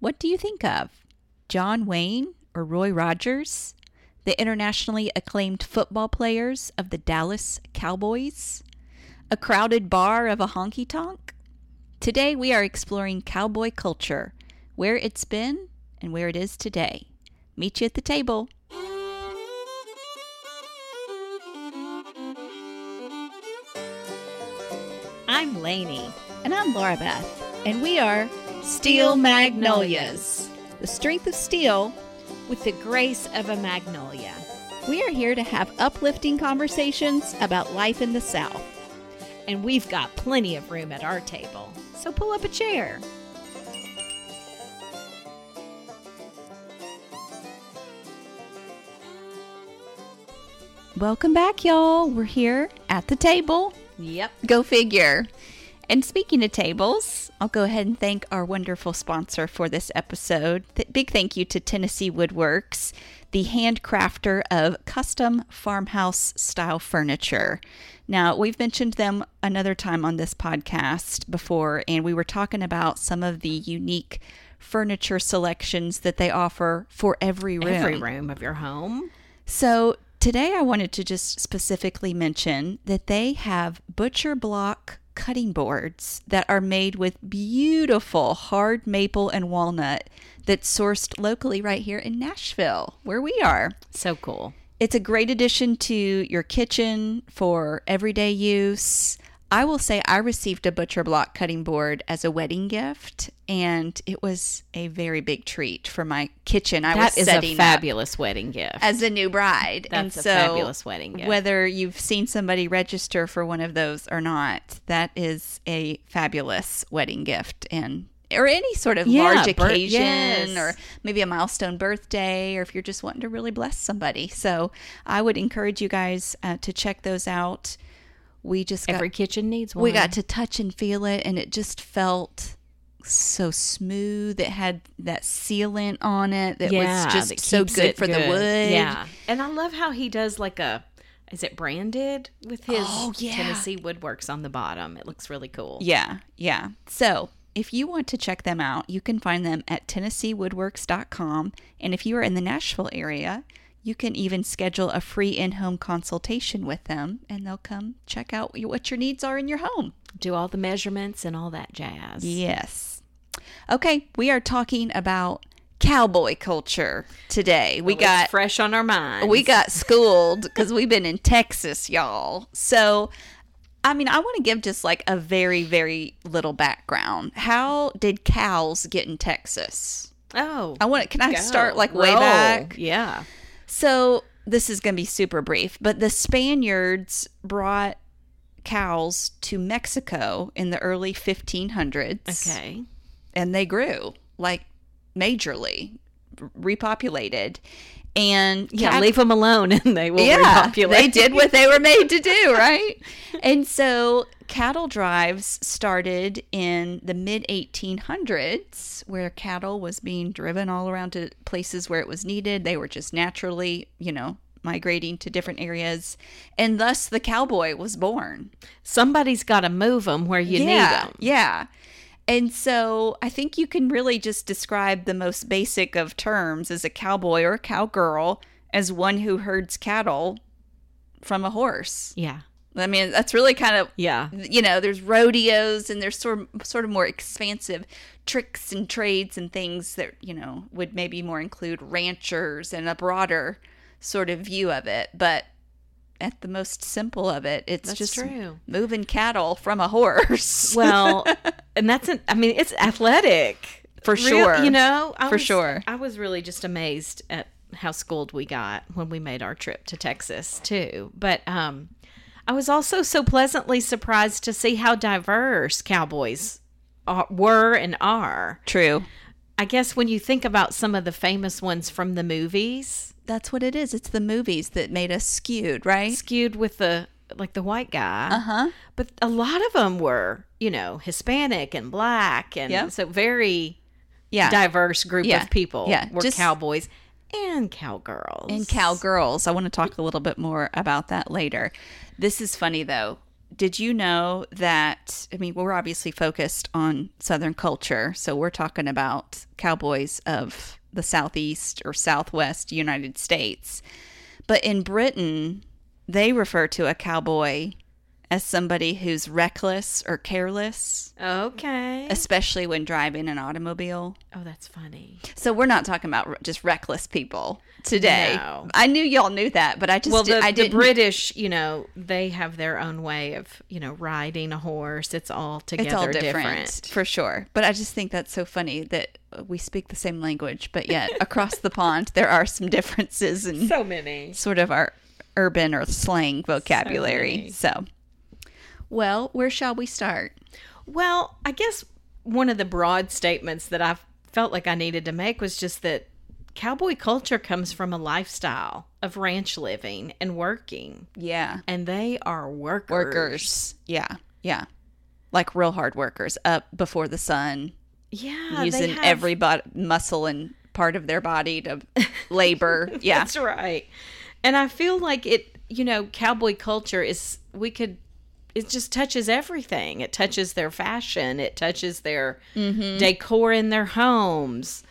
what do you think of? John Wayne or Roy Rogers? The internationally acclaimed football players of the Dallas Cowboys? A crowded bar of a honky tonk? Today we are exploring cowboy culture, where it's been and where it is today. Meet you at the table. I'm Lainey. And I'm Laura Beth, and we are Steel Magnolias, the strength of steel with the grace of a magnolia. We are here to have uplifting conversations about life in the South. And we've got plenty of room at our table, so pull up a chair. Welcome back, y'all. We're here at the table. Yep. Go figure. And speaking of tables, I'll go ahead and thank our wonderful sponsor for this episode. Th- big thank you to Tennessee Woodworks, the handcrafter of custom farmhouse style furniture. Now, we've mentioned them another time on this podcast before, and we were talking about some of the unique furniture selections that they offer for every room. Every room of your home. So, today I wanted to just specifically mention that they have butcher block cutting boards that are made with beautiful hard maple and walnut that's sourced locally right here in Nashville, where we are. So cool. It's a great addition to your kitchen for everyday use. I will say I received a butcher block cutting board as a wedding gift, and it was a very big treat for my kitchen. I That was is setting a fabulous wedding gift. as a new bride. and a so fabulous wedding gift. Whether you've seen somebody register for one of those or not, that is a fabulous wedding gift and or any sort of Yeah, large occasion yes. or maybe a milestone birthday or if you're just wanting to really bless somebody. So I would encourage you guys uh, to check those out. We just got, Every kitchen needs one. we got to touch and feel it and it just felt so smooth. It had that sealant on it that yeah, was just that so good for the wood. Yeah. And I love how he does like a is it branded with his Oh, yeah. Tennessee Woodworks on the bottom? It looks really cool. Yeah, yeah. So if you want to check them out, you can find them at TennesseeWoodworks.com. And if you are in the Nashville area, you can even schedule a free in home consultation with them, and they'll come check out what your needs are in your home. Do all the measurements and all that jazz. Yes. Okay, we are talking about cowboy culture today. We got fresh on our minds. we got schooled because we've been in Texas, y'all. So, I mean, I want to give just like a very, very little background. How did cows get in Texas? Oh. I want. Can I go. start like way Roll. back? Yeah. So this is going to be super brief, but the Spaniards brought cows to Mexico in the early 1500s Okay. and they grew like majorly repopulated and Yeah, leave them alone and they will yeah, repopulate. they did what they were made to do, right? and so cattle drives started in the mid 1800s, where cattle was being driven all around to places where it was needed. They were just naturally, you know, migrating to different areas, and thus the cowboy was born. Somebody's got to move them where you yeah, need them. Yeah. And so I think you can really just describe the most basic of terms as a cowboy or a cowgirl as one who herds cattle from a horse. Yeah. I mean, that's really kind of Yeah. you know, there's rodeos and there's sort of, sort of more expansive tricks and trades and things that, you know, would maybe more include ranchers and a broader sort of view of it, but at the most simple of it, it's That's just true. moving cattle from a horse. Well, and that's an, I mean, it's athletic. For Real- sure. you know, I For was- sure. I was really just amazed at how schooled we got when we made our trip to Texas, too. But um, I was also so pleasantly surprised to see how diverse cowboys are, were and are. True. I guess when you think about some of the famous ones from the movies, That's what it is. It's the movies that made us skewed, right? skewed with the like the white guy. Uh huh. But a lot of them were, you know, Hispanic and black and Yep. so very Yeah. diverse group Yeah. of people Yeah. were Just- cowboys and cowgirls. and cowgirls. I want to talk a little bit more about that later. This is funny though. Did you know that? I mean, we're obviously focused on Southern culture, so we're talking about cowboys of the Southeast or Southwest United States. But in Britain, they refer to a cowboy as somebody who's reckless or careless, Okay. especially when driving an automobile. Oh, that's funny. So we're not talking about just reckless people today. No. I knew y'all knew that, but I just Well, the, I the. British, you know, they have their own way of, you know, riding a horse. It's all together it's all different, different. for sure. But I just think that's so funny that we speak the same language, but yet across the pond there are some differences and So many. sort of our urban or slang vocabulary. many. So, well, where shall we start? Well, I guess one of the broad statements that I felt like I needed to make was just that cowboy culture comes from a lifestyle of ranch living and working, Yeah, and they are workers. workers. Yeah, yeah, like real hard workers up before the sun, Yeah, using have- every bod- muscle and part of their body to labor. yeah, That's right. And I feel like it, you know, cowboy culture is, we could, it just touches everything. It touches their fashion, it touches their Mm-hmm. decor in their homes,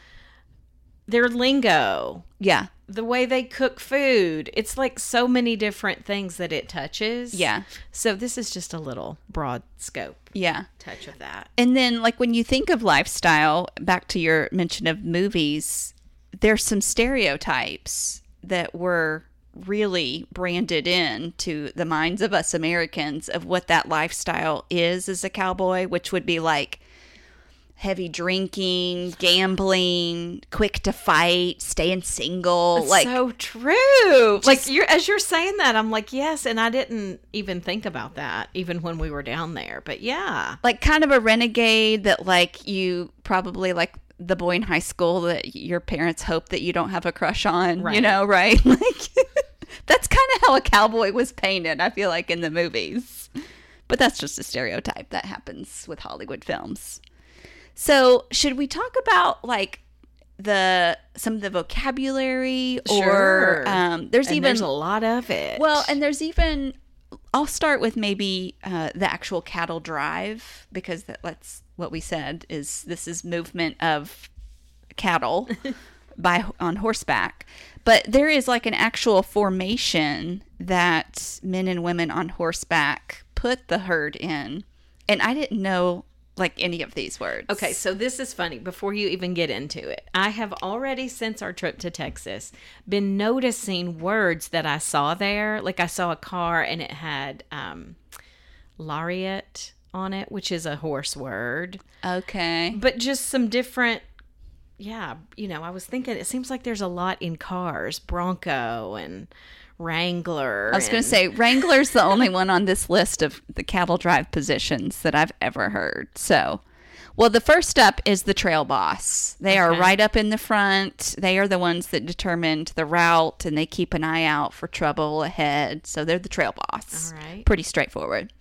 their lingo, yeah, the way they cook food. It's like so many different things that it touches. yeah, So this is just a little broad scope yeah. touch of that. And then, like, when you think of lifestyle, back to your mention of movies, there's some stereotypes that were really branded in to the minds of us Americans of what that lifestyle is as a cowboy, which would be like heavy drinking, gambling, quick to fight, staying single. like, so true. like you're as you're saying that, I'm like, yes, and I didn't even think about that even when we were down there. But yeah. like kind of a renegade that like you probably like the boy in high school that your parents hope that you don't have a crush on right. you know right like that's kind of how a cowboy was painted i feel like in the movies but that's just a stereotype that happens with hollywood films so should we talk about like the some of the vocabulary or Sure. um there's And even there's a lot of it. well, and there's even I'll start with maybe uh, the actual cattle drive because that, that's what we said is this is movement of cattle by on horseback. But there is like an actual formation that men and women on horseback put the herd in, and I didn't know like any of these words. Okay, so this is funny. Before you even get into it, I have already, since our trip to Texas, been noticing words that I saw there. Like I saw a car and it had um, lariat on it, which is a horse word, Okay. but just some different. Yeah, you know, I was thinking it seems like there's a lot in cars Bronco and Wrangler. I was going to say Wrangler's the only one on this list of the cattle drive positions that I've ever heard. So, well, the first up is the trail boss. They are right up in the front. They are the ones that determined the route and they keep an eye out for trouble ahead. So they're the trail boss. All right. Pretty straightforward.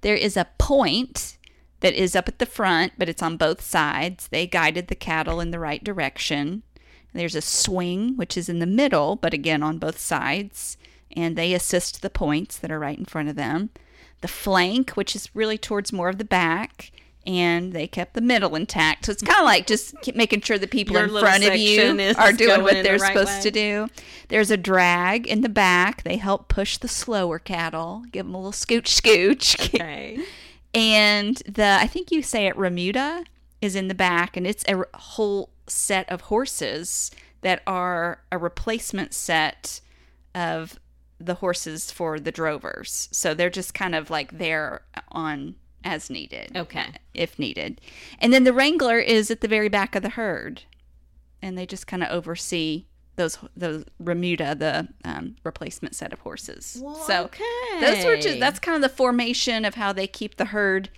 There is a point that is up at the front, but it's on both sides. They guided the cattle in the right direction. There's a swing, which is in the middle, but again on both sides, and they assist the points that are right in front of them. The flank, which is really towards more of the back, and they kept the middle intact. So it's kind of like just keep making sure the people Your in front of you are doing what they're the right supposed way. to do. There's a drag in the back. They help push the slower cattle, give them a little scooch scooch. Okay. and the I think you say it Remuda is in the back, and it's a r- whole set of horses that are a replacement set of the horses for the drovers. So they're just kind of like there on as needed. Okay. If needed. And then the wrangler is at the very back of the herd. And they just kind of oversee those those remuda, the um, replacement set of horses. Well, so those were just that's kind of the formation of how they keep the herd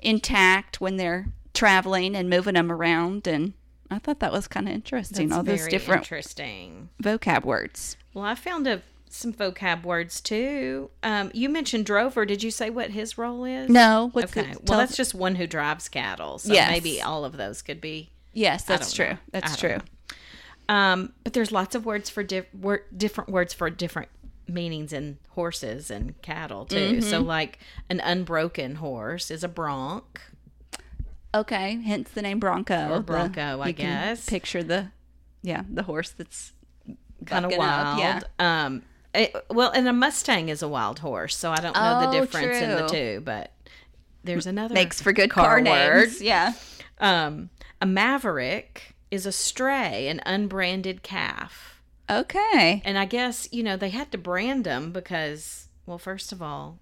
intact when they're traveling and moving them around and I thought that was kind of interesting. That's all those very different interesting. vocab words. Well, I found a, some vocab words too. Um, you mentioned drover. Did you say what his role is? No, what's Okay. the- well, that's just one who drives cattle. So Yes. maybe all of those could be. Yes, that's true. know. That's true. don't Um, but there's lots of words for diff- wor- different words for different meanings in horses and cattle too. Mm-hmm. So like an unbroken horse is a bronc. Okay, hence the name Bronco. Or The- Bronco, I you can guess. Picture the, yeah, the horse that's kind of bucking up, wild. yeah. Um, it- well, and a Mustang is a wild horse, so I don't know the Oh, difference in the two, but there's another makes for good car car, word. names. Yeah. Um, a maverick is a stray, an unbranded calf, Okay. and I guess you know they had to brand them because, well, first of all.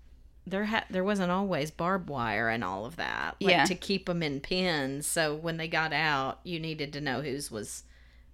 There had there wasn't always barbed wire and all of that, like Yeah. to keep them in pens. So when they got out, you needed to know whose was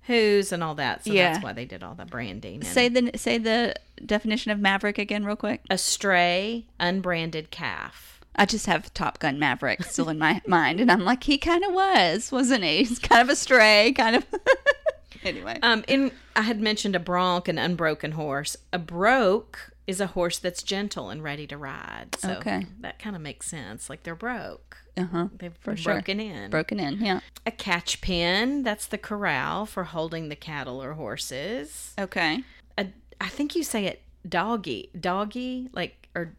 whose and all that. So Yeah. that's why they did all the branding. and- Say the say the definition of maverick again, real quick. a stray, unbranded calf. I just have Top Gun Maverick still in my mind, and I'm like, he kind of was, wasn't he? He's kind of a stray, kind of. anyway. Um, in I had mentioned a bronc, an unbroken horse. A broke is a horse that's gentle and ready to ride. So Okay. that kind of makes sense. Like they're broke. Uh huh. They've For been sure. broken in. Broken in. Yeah. a catch pen, that's the corral for holding the cattle or horses. Okay. A, I think you say it doggy, doggy, like or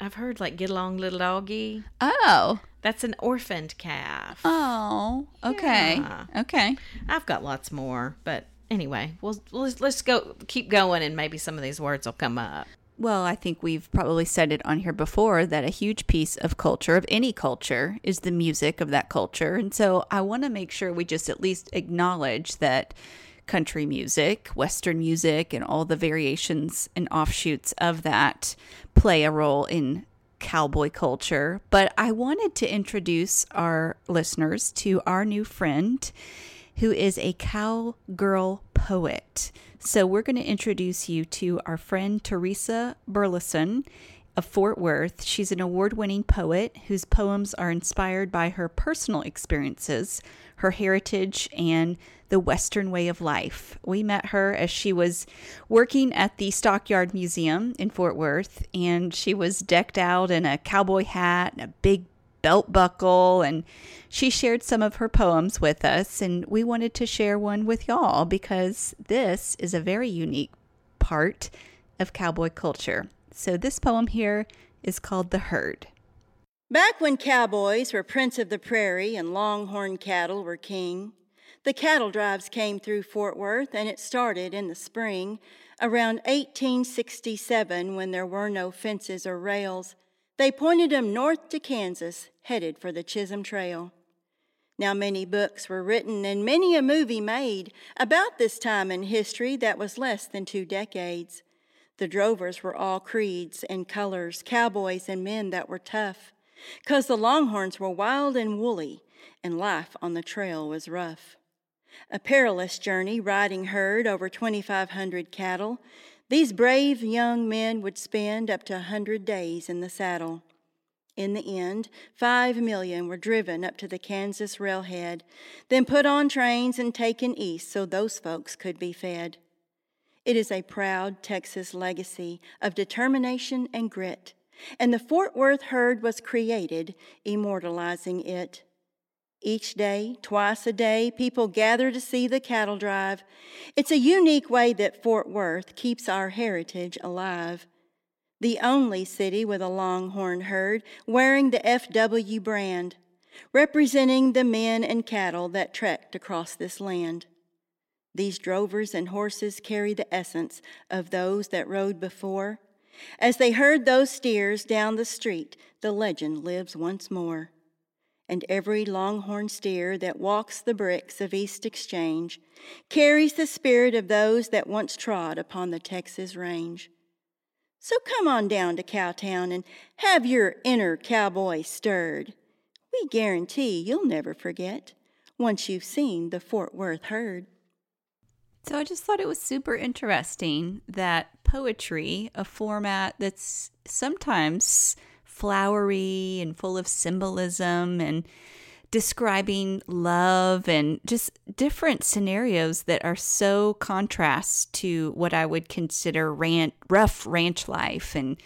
I've heard like get along little doggy. Oh. That's an orphaned calf. Oh. Okay. Yeah. Okay. I've got lots more, but anyway, we'll, let's, let's go keep going, and maybe some of these words will come up. Well, I think we've probably said it on here before that a huge piece of culture, of any culture, is the music of that culture. And so I want to make sure we just at least acknowledge that country music, Western music, and all the variations and offshoots of that play a role in cowboy culture. But I wanted to introduce our listeners to our new friend who is a cowgirl poet. So we're going to introduce you to our friend Teresa Burleson of Fort Worth. She's an award winning poet whose poems are inspired by her personal experiences, her heritage, and the Western way of life. We met her as she was working at the Stockyard Museum in Fort Worth, and she was decked out in a cowboy hat and a big belt buckle and she shared some of her poems with us and we wanted to share one with y'all because this is a very unique part of cowboy culture. So this poem here is called The Herd. Back when cowboys were prince of the prairie and longhorn cattle were king, the cattle drives came through Fort Worth and it started in the spring around 1867 when there were no fences or rails. They pointed pointed 'em north to Kansas, headed for the Chisholm Trail. Now, many books were written and many a movie made about this time in history that was less than two decades. The drovers were all creeds and colors, cowboys and men that were tough, 'cause the longhorns were wild and woolly, and life on the trail was rough. A perilous journey riding herd over 2,500 cattle, these brave young men would spend up to a hundred days in the saddle. In the end, five million were driven up to the Kansas railhead, then put on trains and taken east so those folks could be fed. It is a proud Texas legacy of determination and grit, and the Fort Worth herd was created, immortalizing it. Each day, twice a day, people gather to see the cattle drive. It's a unique way that Fort Worth keeps our heritage alive. The only city with a longhorn herd wearing the FW brand, representing the men and cattle that trekked across this land. These drovers and horses carry the essence of those that rode before. As they herd those steers down the street, the legend lives once more. and every longhorn steer that walks the bricks of East Exchange carries the spirit of those that once trod upon the Texas range. So come on down to Cowtown and have your inner cowboy stirred. We guarantee you'll never forget once you've seen the Fort Worth herd. So I just thought it was super interesting that poetry, a format that's sometimes flowery and full of symbolism and describing love and just different scenarios that are so contrast to what I would consider ran- rough ranch life and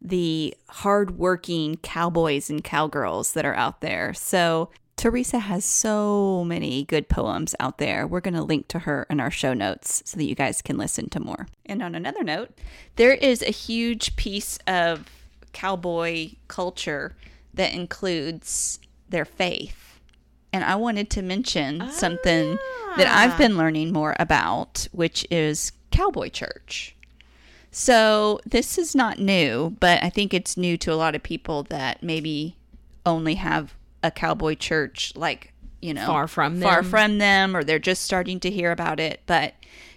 the hardworking cowboys and cowgirls that are out there. So Teresa has so many good poems out there. We're going to link to her in our show notes so that you guys can listen to more. And on another note, there is a huge piece of cowboy culture that includes their faith. And I wanted to mention something that I've ah. been learning more about, which is cowboy church. So, this is not new, but I think it's new to a lot of people that maybe only have a cowboy church like, you know, Far from far them. from them or they're just starting to hear about it, but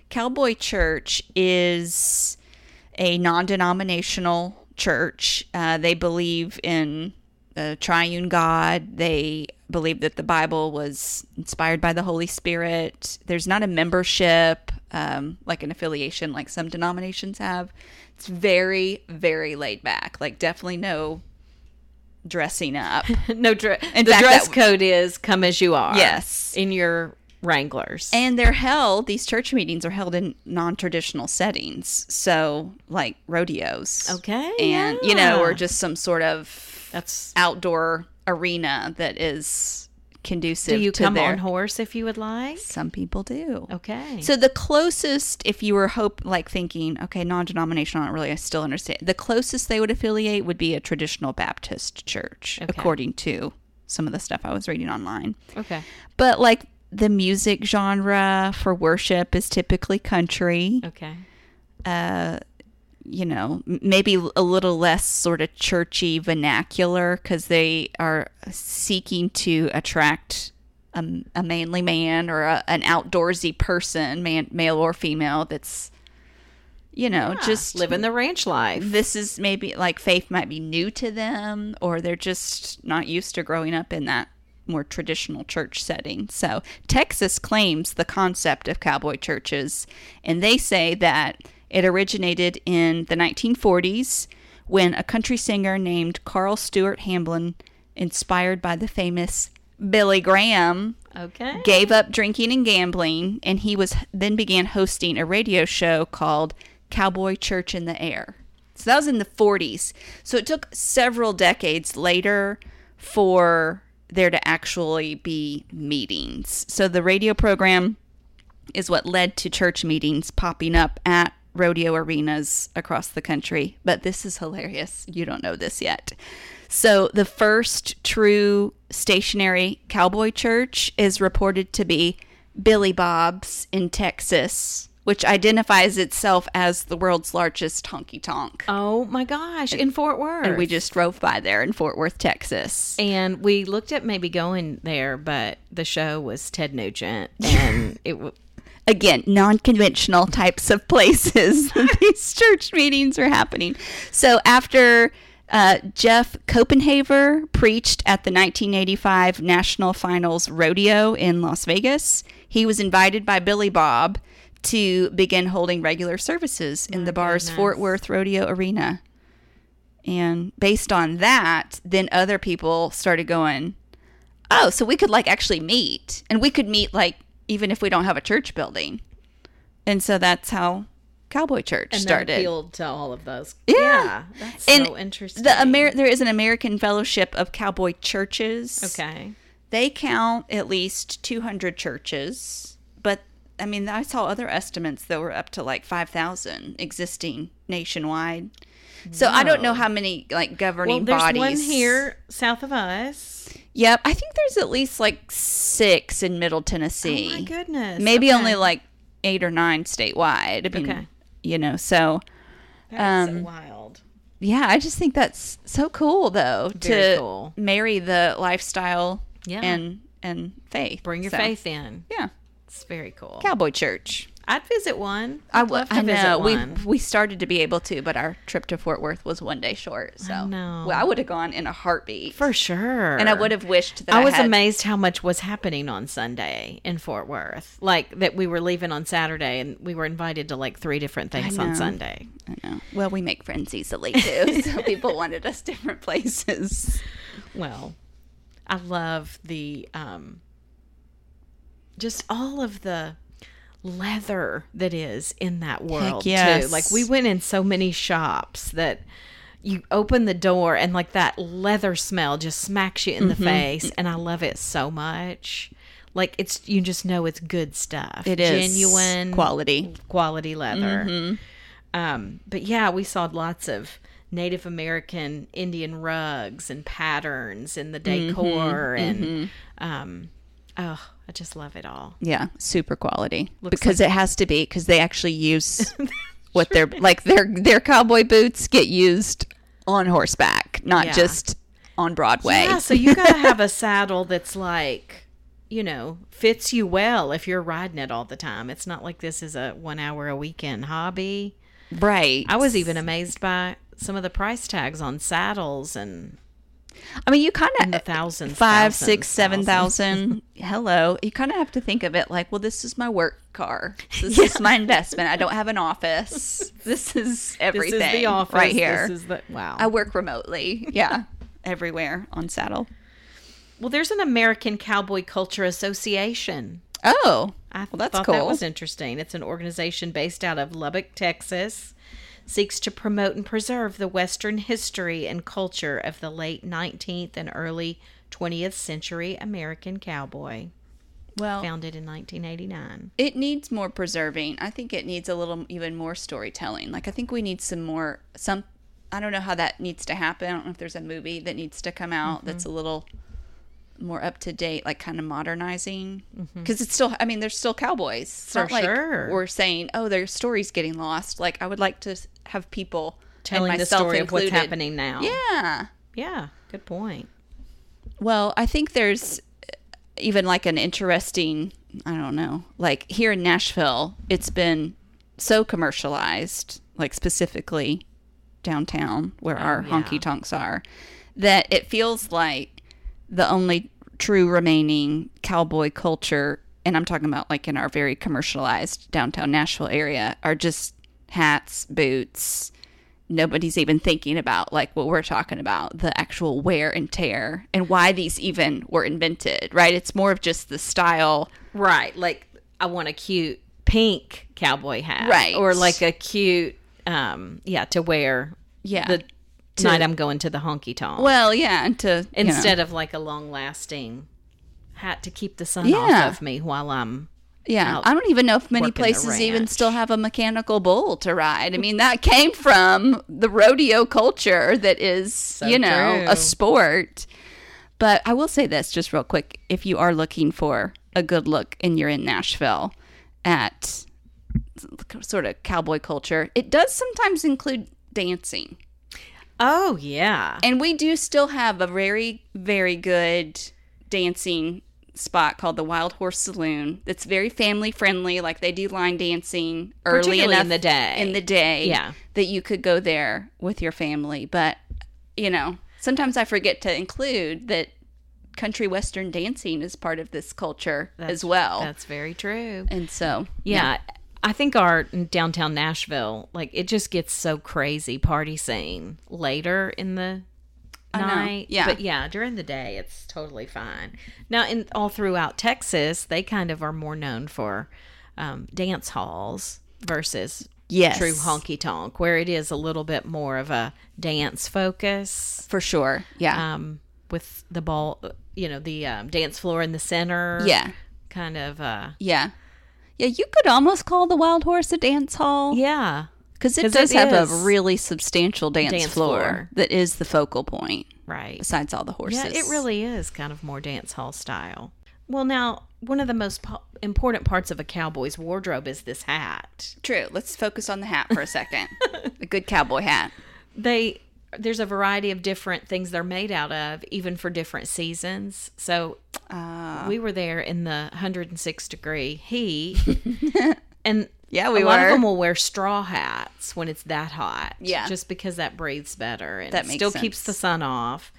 cowboy church is a non-denominational church. Uh, they believe in the triune God. They believe that the Bible was inspired by the Holy Spirit. There's not a membership, um, like an affiliation, like some denominations have. It's very, very laid back. Like definitely no dressing up. no, dre- In the fact, dress code is come as you are. Yes. in your Wranglers. And they're held, these church meetings are held in non traditional settings. So, like rodeos. Okay, And, you know, or just some sort of That's. outdoor arena that is conducive Do you to come their. on horse if you would like? Some people do. Okay. So the closest, if you were hope like thinking, okay, non-denominational, not really, I still understand. The closest they would affiliate would be a traditional Baptist church, Okay. according to some of the stuff I was reading online. okay. But like the music genre for worship is typically country. Okay. Uh, You know, maybe a little less sort of churchy vernacular because they are seeking to attract a, a manly man or a, an outdoorsy person, man, male or female, that's, you know, just living the ranch life. this is maybe like faith might be new to them or they're just not used to growing up in that more traditional church setting. So, Texas claims the concept of cowboy churches and they say that it originated in the 1940s when a country singer named Carl Stuart Hamblen, inspired by the famous Billy Graham, Okay. gave up drinking and gambling and he was then began hosting a radio show called Cowboy Church in the Air. So that was in the 40s. So it took several decades later for there to actually be meetings. So the radio program is what led to church meetings popping up at rodeo arenas across the country. But this is hilarious. You don't know this yet. So, the first true stationary cowboy church is reported to be Billy Bob's in Texas, which identifies itself as the world's largest honky tonk. Oh my gosh! In Fort Worth. And we just drove by there in Fort Worth, Texas. and we looked at maybe going there, but the show was Ted Nugent, and it. Again, non conventional types of places these church meetings are happening. So after uh, Jeff Copenhaver preached at the 1985 National Finals Rodeo in Las Vegas, he was invited by Billy Bob to begin holding regular services in the bar's goodness. Fort Worth Rodeo Arena. And based on that, then other people started going, oh, so we could like actually meet. And we could meet like even if we don't have a church building. And so that's how Cowboy Church and started. appealed to all of those. Yeah. that's and so interesting. The Amer- there is an American Fellowship of Cowboy Churches. okay. They count at least 200 churches, but I mean, I saw other estimates that were up to like 5,000 existing nationwide. So I don't know how many like governing Well, there's bodies. one here south of us. Yep, I think there's at least like six in Middle Tennessee. Oh my goodness. Maybe Okay. only like eight or nine statewide. I mean, Okay. You know, so That's so um, wild. yeah, I just think that's so cool though Very to cool. marry the lifestyle Yeah. and and faith. Bring your So, faith in. Yeah, It's very cool. cowboy church. I'd visit one. I I'd love to I visit know. We one. we started to be able to, but our trip to Fort Worth was one day short. So know. well, I would have gone in a heartbeat. For sure. and I would have wished that I I, was had, amazed how much was happening on Sunday in Fort Worth. Like that we were leaving on Saturday and we were invited to like three different things on. Sunday. I know. Well, we make friends easily too, so people wanted us different places. Well, I love the um just all of the leather that is in that world yes. too. Like we went in so many shops that you open the door and like that leather smell just smacks you in Mm-hmm. the face and I love it so much. Like it's you just know it's good stuff. It is genuine quality. quality leather. Mm-hmm. Um, but yeah, we saw lots of Native American Indian rugs and patterns in the Mm-hmm. decor and um, oh, I just love it all. Yeah, super quality Looks because it has to be because they actually use what their like their their cowboy boots get used on horseback, not Yeah. just on Broadway. Yeah, so you gotta have a saddle that's like, you know, fits you well if you're riding it all the time. It's not like this is a one hour a weekend hobby. right. I was even amazed by some of the price tags on saddles and I mean, you kind of thousands, five, thousands, six, seven thousand. Hello, you kind of have to think of it like, well, this is my work car. This is my investment. I don't have an office. This is everything. This is the office right here. This is the wow. I work remotely. Yeah, everywhere on saddle. well, there's an American Cowboy Culture Association. Oh, I well, that's thought cool. that was interesting. It's an organization based out of Lubbock, Texas. Seeks to promote and preserve the Western history and culture of the late 19th and early 20th century American cowboy. well, Founded in 1989. it needs more preserving. I think it needs a little even more storytelling. Like I think we need some more some I don't know how that needs to happen. I don't know if there's a movie that needs to come out mm-hmm. that's a little more up to date, like kind of modernizing. Mm-hmm. Because it's still, I mean, there's still cowboys. It's For not like sure. we're saying, oh, their story's getting lost. Like I would like to have people Telling the story of what's happening now. Yeah. Yeah, good point. Well, I think there's uh, even like an interesting, I don't know, like here in Nashville, it's been so commercialized, like specifically downtown where oh, our yeah. honky tonks are, that it feels like the only true remaining cowboy culture, and I'm talking about like in our very commercialized downtown Nashville area, are just hats, boots, nobody's even thinking about like what we're talking about the actual wear and tear and why these even were invented right it's more of just the style Right. Like I want a cute pink cowboy hat. Right. Or like a cute um yeah, to wear yeah the night I'm going to the honky tonk. well yeah and to you know, Instead of like a long lasting hat to keep the sun Yeah. off of me while I'm yeah out i don't even know if many places even still have a mechanical bull to ride. I mean that came from the rodeo culture that is you know true. a sport. But i will say this just real quick. If you are looking for a good look and you're in nashville at sort of cowboy culture it does sometimes include dancing. Oh yeah. and we do still have a very, very good dancing spot called the Wild Horse Saloon. That's very family friendly. Like they do line dancing early enough in the day. In the day, Yeah. that you could go there with your family. But you know, sometimes I forget to include that country western dancing is part of this culture as well. That's very true. And so, Yeah. I think our downtown Nashville, like it just gets so crazy party scene later in the. Night. Yeah. But yeah, during the day it's totally fine. Now in all throughout Texas, they kind of are more known for um, dance halls versus Yes. true honky tonk, where it is a little bit more of a dance focus. for sure, yeah, Um, with the ball, you know, the um, dance floor in the center. yeah, Kind of, uh, yeah, yeah. You could almost call the Wild Horse a dance hall. yeah. Because it does it have a really substantial dance, Dance floor, floor. that is the focal point, Right. besides all the horses. Yeah, it really is kind of more dance hall style. Well, now, one of the most po- important parts of a cowboy's wardrobe is this hat. true. Let's focus on the hat for a second. a good cowboy hat. They there's a variety of different things they're made out of, even for different seasons. So Uh, we were there in the 106 degree heat, and Yeah, we a lot of them will wear straw hats when it's that hot. Yeah. just because that breathes better and That still keeps the sun off.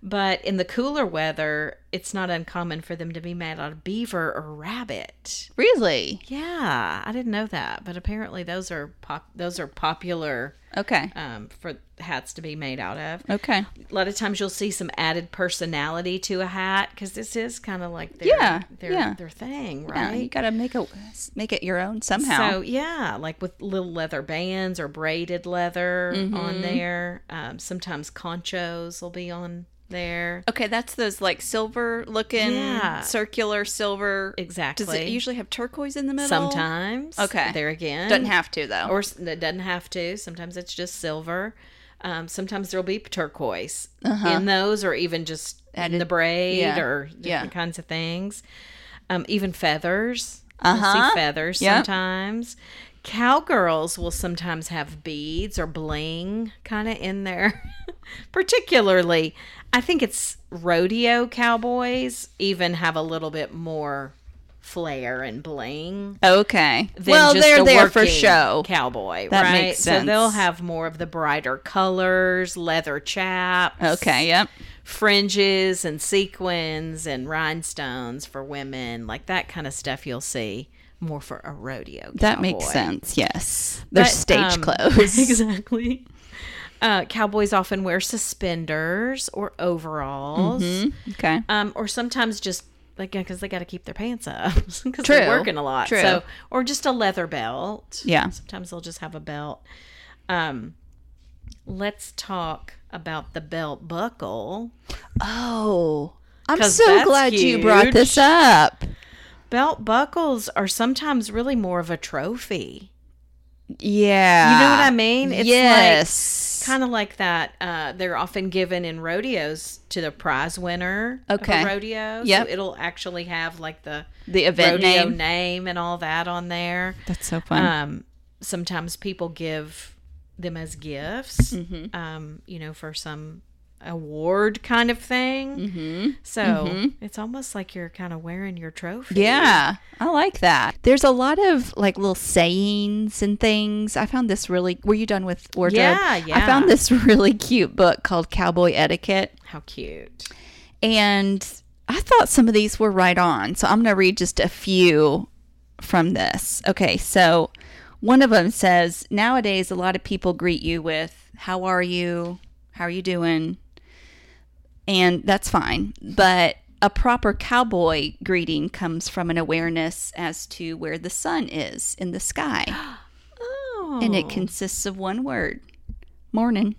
But in the cooler weather, it's not uncommon for them to be made out of beaver or rabbit. really? Yeah, I didn't know that, but apparently those are pop. Those are popular Okay. um, for hats to be made out of. Okay. A lot of times you'll see some added personality to a hat because this is kind of like their, Yeah, their, yeah. their thing, Yeah, right? you gotta make it make it your own somehow. So yeah, like with little leather bands or braided leather Mm-hmm. on there. Um, sometimes conchos will be on there. okay, that's those like silver looking, Yeah. circular silver. Exactly. Does it usually have turquoise in the middle? Sometimes. Okay. There again. Doesn't have to though. Or it doesn't have to. Sometimes it's just silver. Um, sometimes there'll be turquoise in those, or even just in Uh-huh. The braid yeah, or different yeah. kinds of things. Um, even feathers. Uh-huh. see feathers Yep. sometimes. Cowgirls will sometimes have beads or bling kind of in there. Particularly, I think it's rodeo cowboys even have a little bit more flair and bling okay. Well, they're there for show. Cowboy, That right? makes So they'll have more of the brighter colors, leather chaps, Okay. Yep. fringes and sequins and rhinestones for women, like that kind of stuff. You'll see more for a rodeo. That makes sense. Yes. They're But, stage um, clothes. exactly. Uh, cowboys often wear suspenders or overalls, Mm-hmm. Okay. um, or sometimes just like because they got to keep their pants up because they're working a lot. True. So, or just a leather belt. Yeah. Sometimes they'll just have a belt. Um, let's talk about the belt buckle. Oh. I'm so glad you brought this up. Belt buckles are sometimes really more of a trophy. Yeah. You know what I mean? It's like yes. kind of like that. Uh, they're often given in rodeos to the prize winner Okay. of a rodeo. Yeah. So it'll actually have like the the event rodeo name. name. and all that on there. That's so fun. Um, sometimes people give them as gifts, Mm-hmm. um, you know, for some award kind of thing. mm-hmm. So it's almost like you're kind of wearing your trophy. Yeah, I like that. There's a lot of like little sayings and things. I found this really. Were you done with wardrobe? Yeah, yeah. I found this really cute book called Cowboy Etiquette, How cute. and I thought some of these were right on. So I'm going to read just a few from this. Okay, so one of them says nowadays a lot of people greet you with "How are you? How are you doing?" And that's fine. But a proper cowboy greeting comes from an awareness as to where the sun is in the sky. Oh. And it oh. consists of one word morning,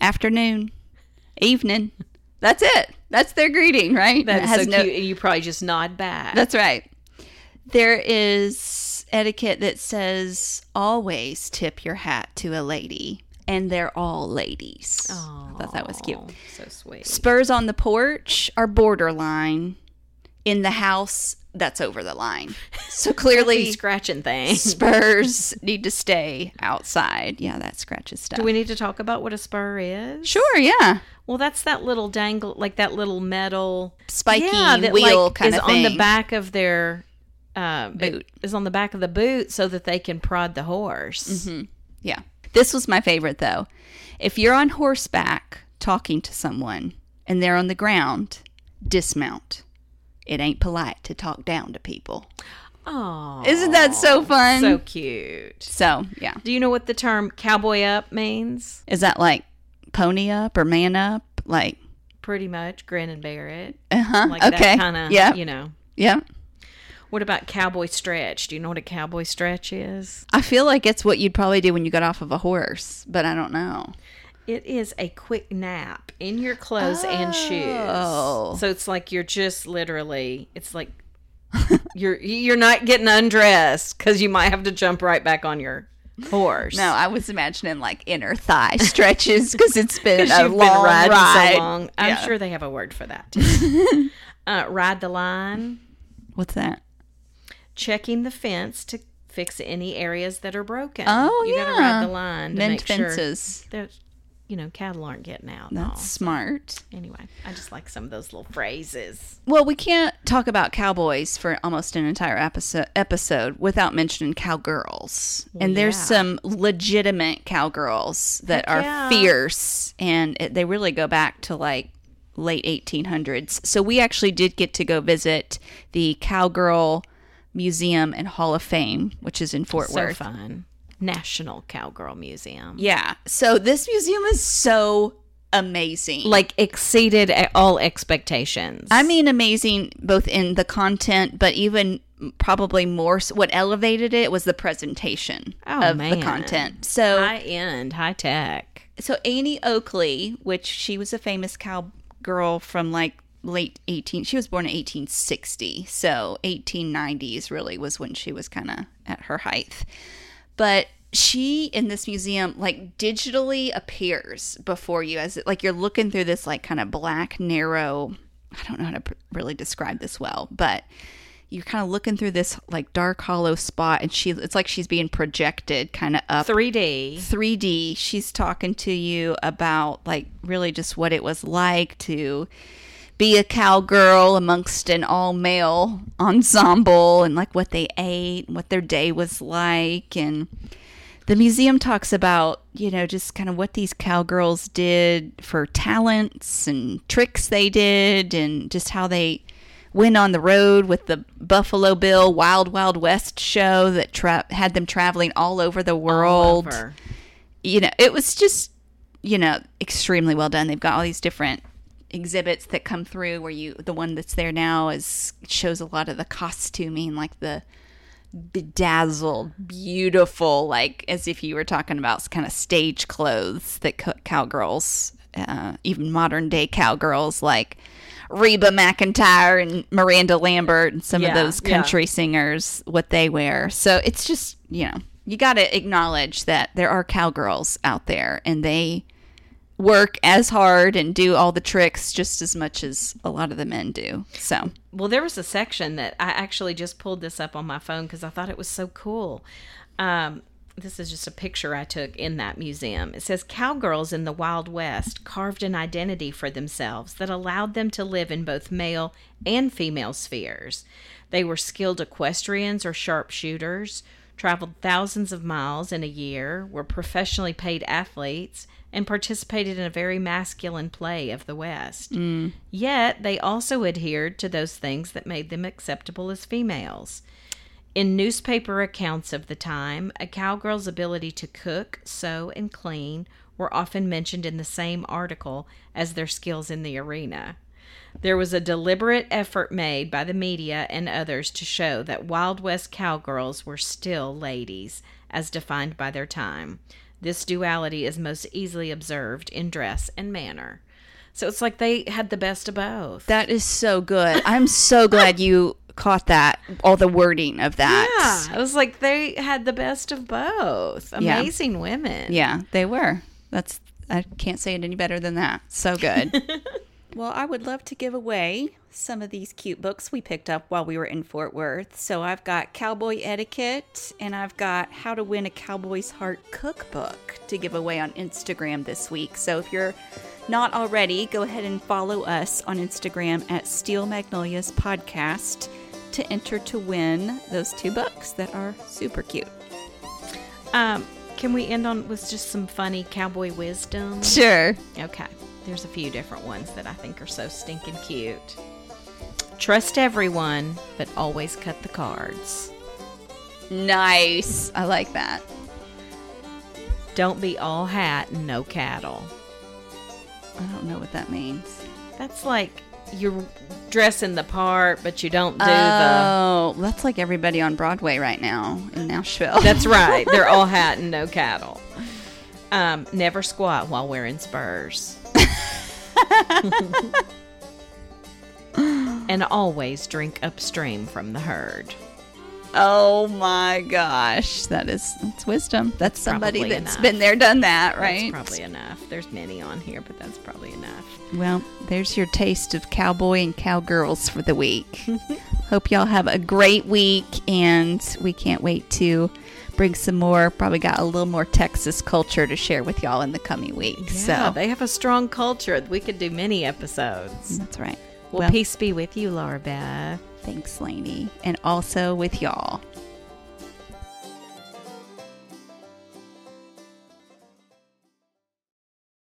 afternoon, evening. That's it. That's their greeting, right? That's has so no- cute. And you probably just nod back. That's right. There is etiquette that says always tip your hat to a lady, and they're all ladies. I thought that was cute. So sweet. Spurs on the porch are borderline. In the house, that's over the line. So clearly, scratching things. spurs need to stay outside. Yeah, that scratches stuff. Do we need to talk about what a spur is? sure, yeah. Well, that's that little dangle, like that little metal Spiky that, wheel like, kind is of on the back of their uh, Boot. Is on the back of the boot so that they can prod the horse. Mm-hmm. Yeah. This was my favorite though. If you're on horseback talking to someone and they're on the ground, dismount. It ain't polite to talk down to people. Oh, Isn't that so fun? so cute? So, yeah. Do you know what the term "cowboy up" means? Is that like pony up or man up? Like, Pretty much, grin and bear it. uh huh. Like okay. that kind of, yeah. you know. Yeah. What about cowboy stretch? Do you know what a cowboy stretch is? I feel like it's what you'd probably do when you got off of a horse, but I don't know. It is a quick nap in your clothes and Oh. shoes. So it's like you're just literally. It's like you're you're not getting undressed because you might have to jump right back on your horse. No, I was imagining like inner thigh stretches because it's been a long been riding ride. so long. I'm Yeah. sure they have a word for that. Too. uh, ride the line, What's that? Checking the fence to fix any areas that are broken. Oh, you yeah. gotta ride the line to Mend make sure fences. there's you know, cattle aren't getting out. That's all. smart. Anyway, I just like some of those little phrases. Well, we can't talk about cowboys for almost an entire episode episode without mentioning cowgirls. and there's yeah. some legitimate cowgirls that Heck are yeah. fierce, and it, they really go back to like late 1800s. So we actually did get to go visit the Cowgirl Museum and Hall of Fame, which is in Fort So Worth. fun. National Cowgirl Museum. Yeah. So this museum is so amazing. Like exceeded all expectations. I mean, amazing both in the content, but even probably more. So what elevated it was the presentation Oh, of the content. So, high end, high tech. so Annie Oakley, which she was a famous cowgirl from like late 18 she was born in 1860 so 1890s really was when she was kind of at her height but she in this museum like digitally appears before you as like you're looking through this like kind of black narrow i don't know how to pr- really describe this well but you're kind of looking through this like dark hollow spot and she it's like she's being projected kind of up 3D. 3D. She's talking to you about like really just what it was like to be a cowgirl amongst an all male ensemble and like what they ate, and what their day was like and the museum talks about, you know, just kind of what these cowgirls did for talents and tricks they did and just how they went on the road with the Buffalo Bill Wild Wild West show that tra- had them traveling all over the world. Over. You know, it was just, you know, extremely well done. They've got all these different exhibits that come through where you the one that's there now is shows a lot of the costuming like the bedazzled beautiful like as if you were talking about kind of stage clothes that cowgirls uh, even modern day cowgirls like Reba McEntire and Miranda Lambert and some of Yeah, those yeah. country singers what they wear. So it's just, you know, you got to acknowledge that there are cowgirls out there and they work as hard and do all the tricks just as much as a lot of the men do. So, Well, there was a section that I actually just pulled this up on my phone because I thought it was so cool. Um, this is just a picture I took in that museum. It says cowgirls in the Wild West carved an identity for themselves that allowed them to live in both male and female spheres. They were skilled equestrians or sharpshooters, traveled thousands of miles in a year, were professionally paid athletes, and participated in a very masculine play of the West. Mm. Yet they also adhered to those things that made them acceptable as females. In newspaper accounts of the time, a cowgirl's ability to cook, sew, and clean were often mentioned in the same article as their skills in the arena. There was a deliberate effort made by the media and others to show that Wild West cowgirls were still ladies, as defined by their time. This duality is most easily observed in dress and manner. So it's like they had the best of both. that is so good. I'm so glad you caught that, all the wording of that. Yeah, I was like they had the best of both. Yeah. Amazing women. Yeah, they were. That's I can't say it any better than that. So good. well, I would love to give away some of these cute books we picked up while we were in Fort Worth. So I've got Cowboy Etiquette and I've got How to Win a Cowboy's Heart cookbook to give away on Instagram this week. So if you're not already, go ahead and follow us on Instagram at Steel Magnolias Podcast to enter to win those two books that are super cute. Um, can we end on with just some funny cowboy wisdom? Sure. Okay. There's a few different ones that I think are so stinking cute. Trust everyone, but always cut the cards. Nice. I like that. Don't be all hat and no cattle. I don't know what that means. That's like you're dressing the part, but you don't do the. Oh, that's like everybody on Broadway right now in Nashville. That's right. They're all hat and no cattle. Um, never squat while wearing spurs. and always drink upstream from the herd. oh my gosh, that is that's wisdom. That's somebody probably that's enough. been there, done that, right? That's probably enough. There's many on here, but that's probably enough. Well, there's your taste of cowboy and cowgirls for the week. hope y'all have a great week, and we can't wait to bring some more. Probably got a little more Texas culture to share with y'all in the coming weeks. Yeah, so they have a strong culture. We could do many episodes. Mm, that's right. Well, peace be with you, Laura Beth. Thanks, Lainey, and also with y'all.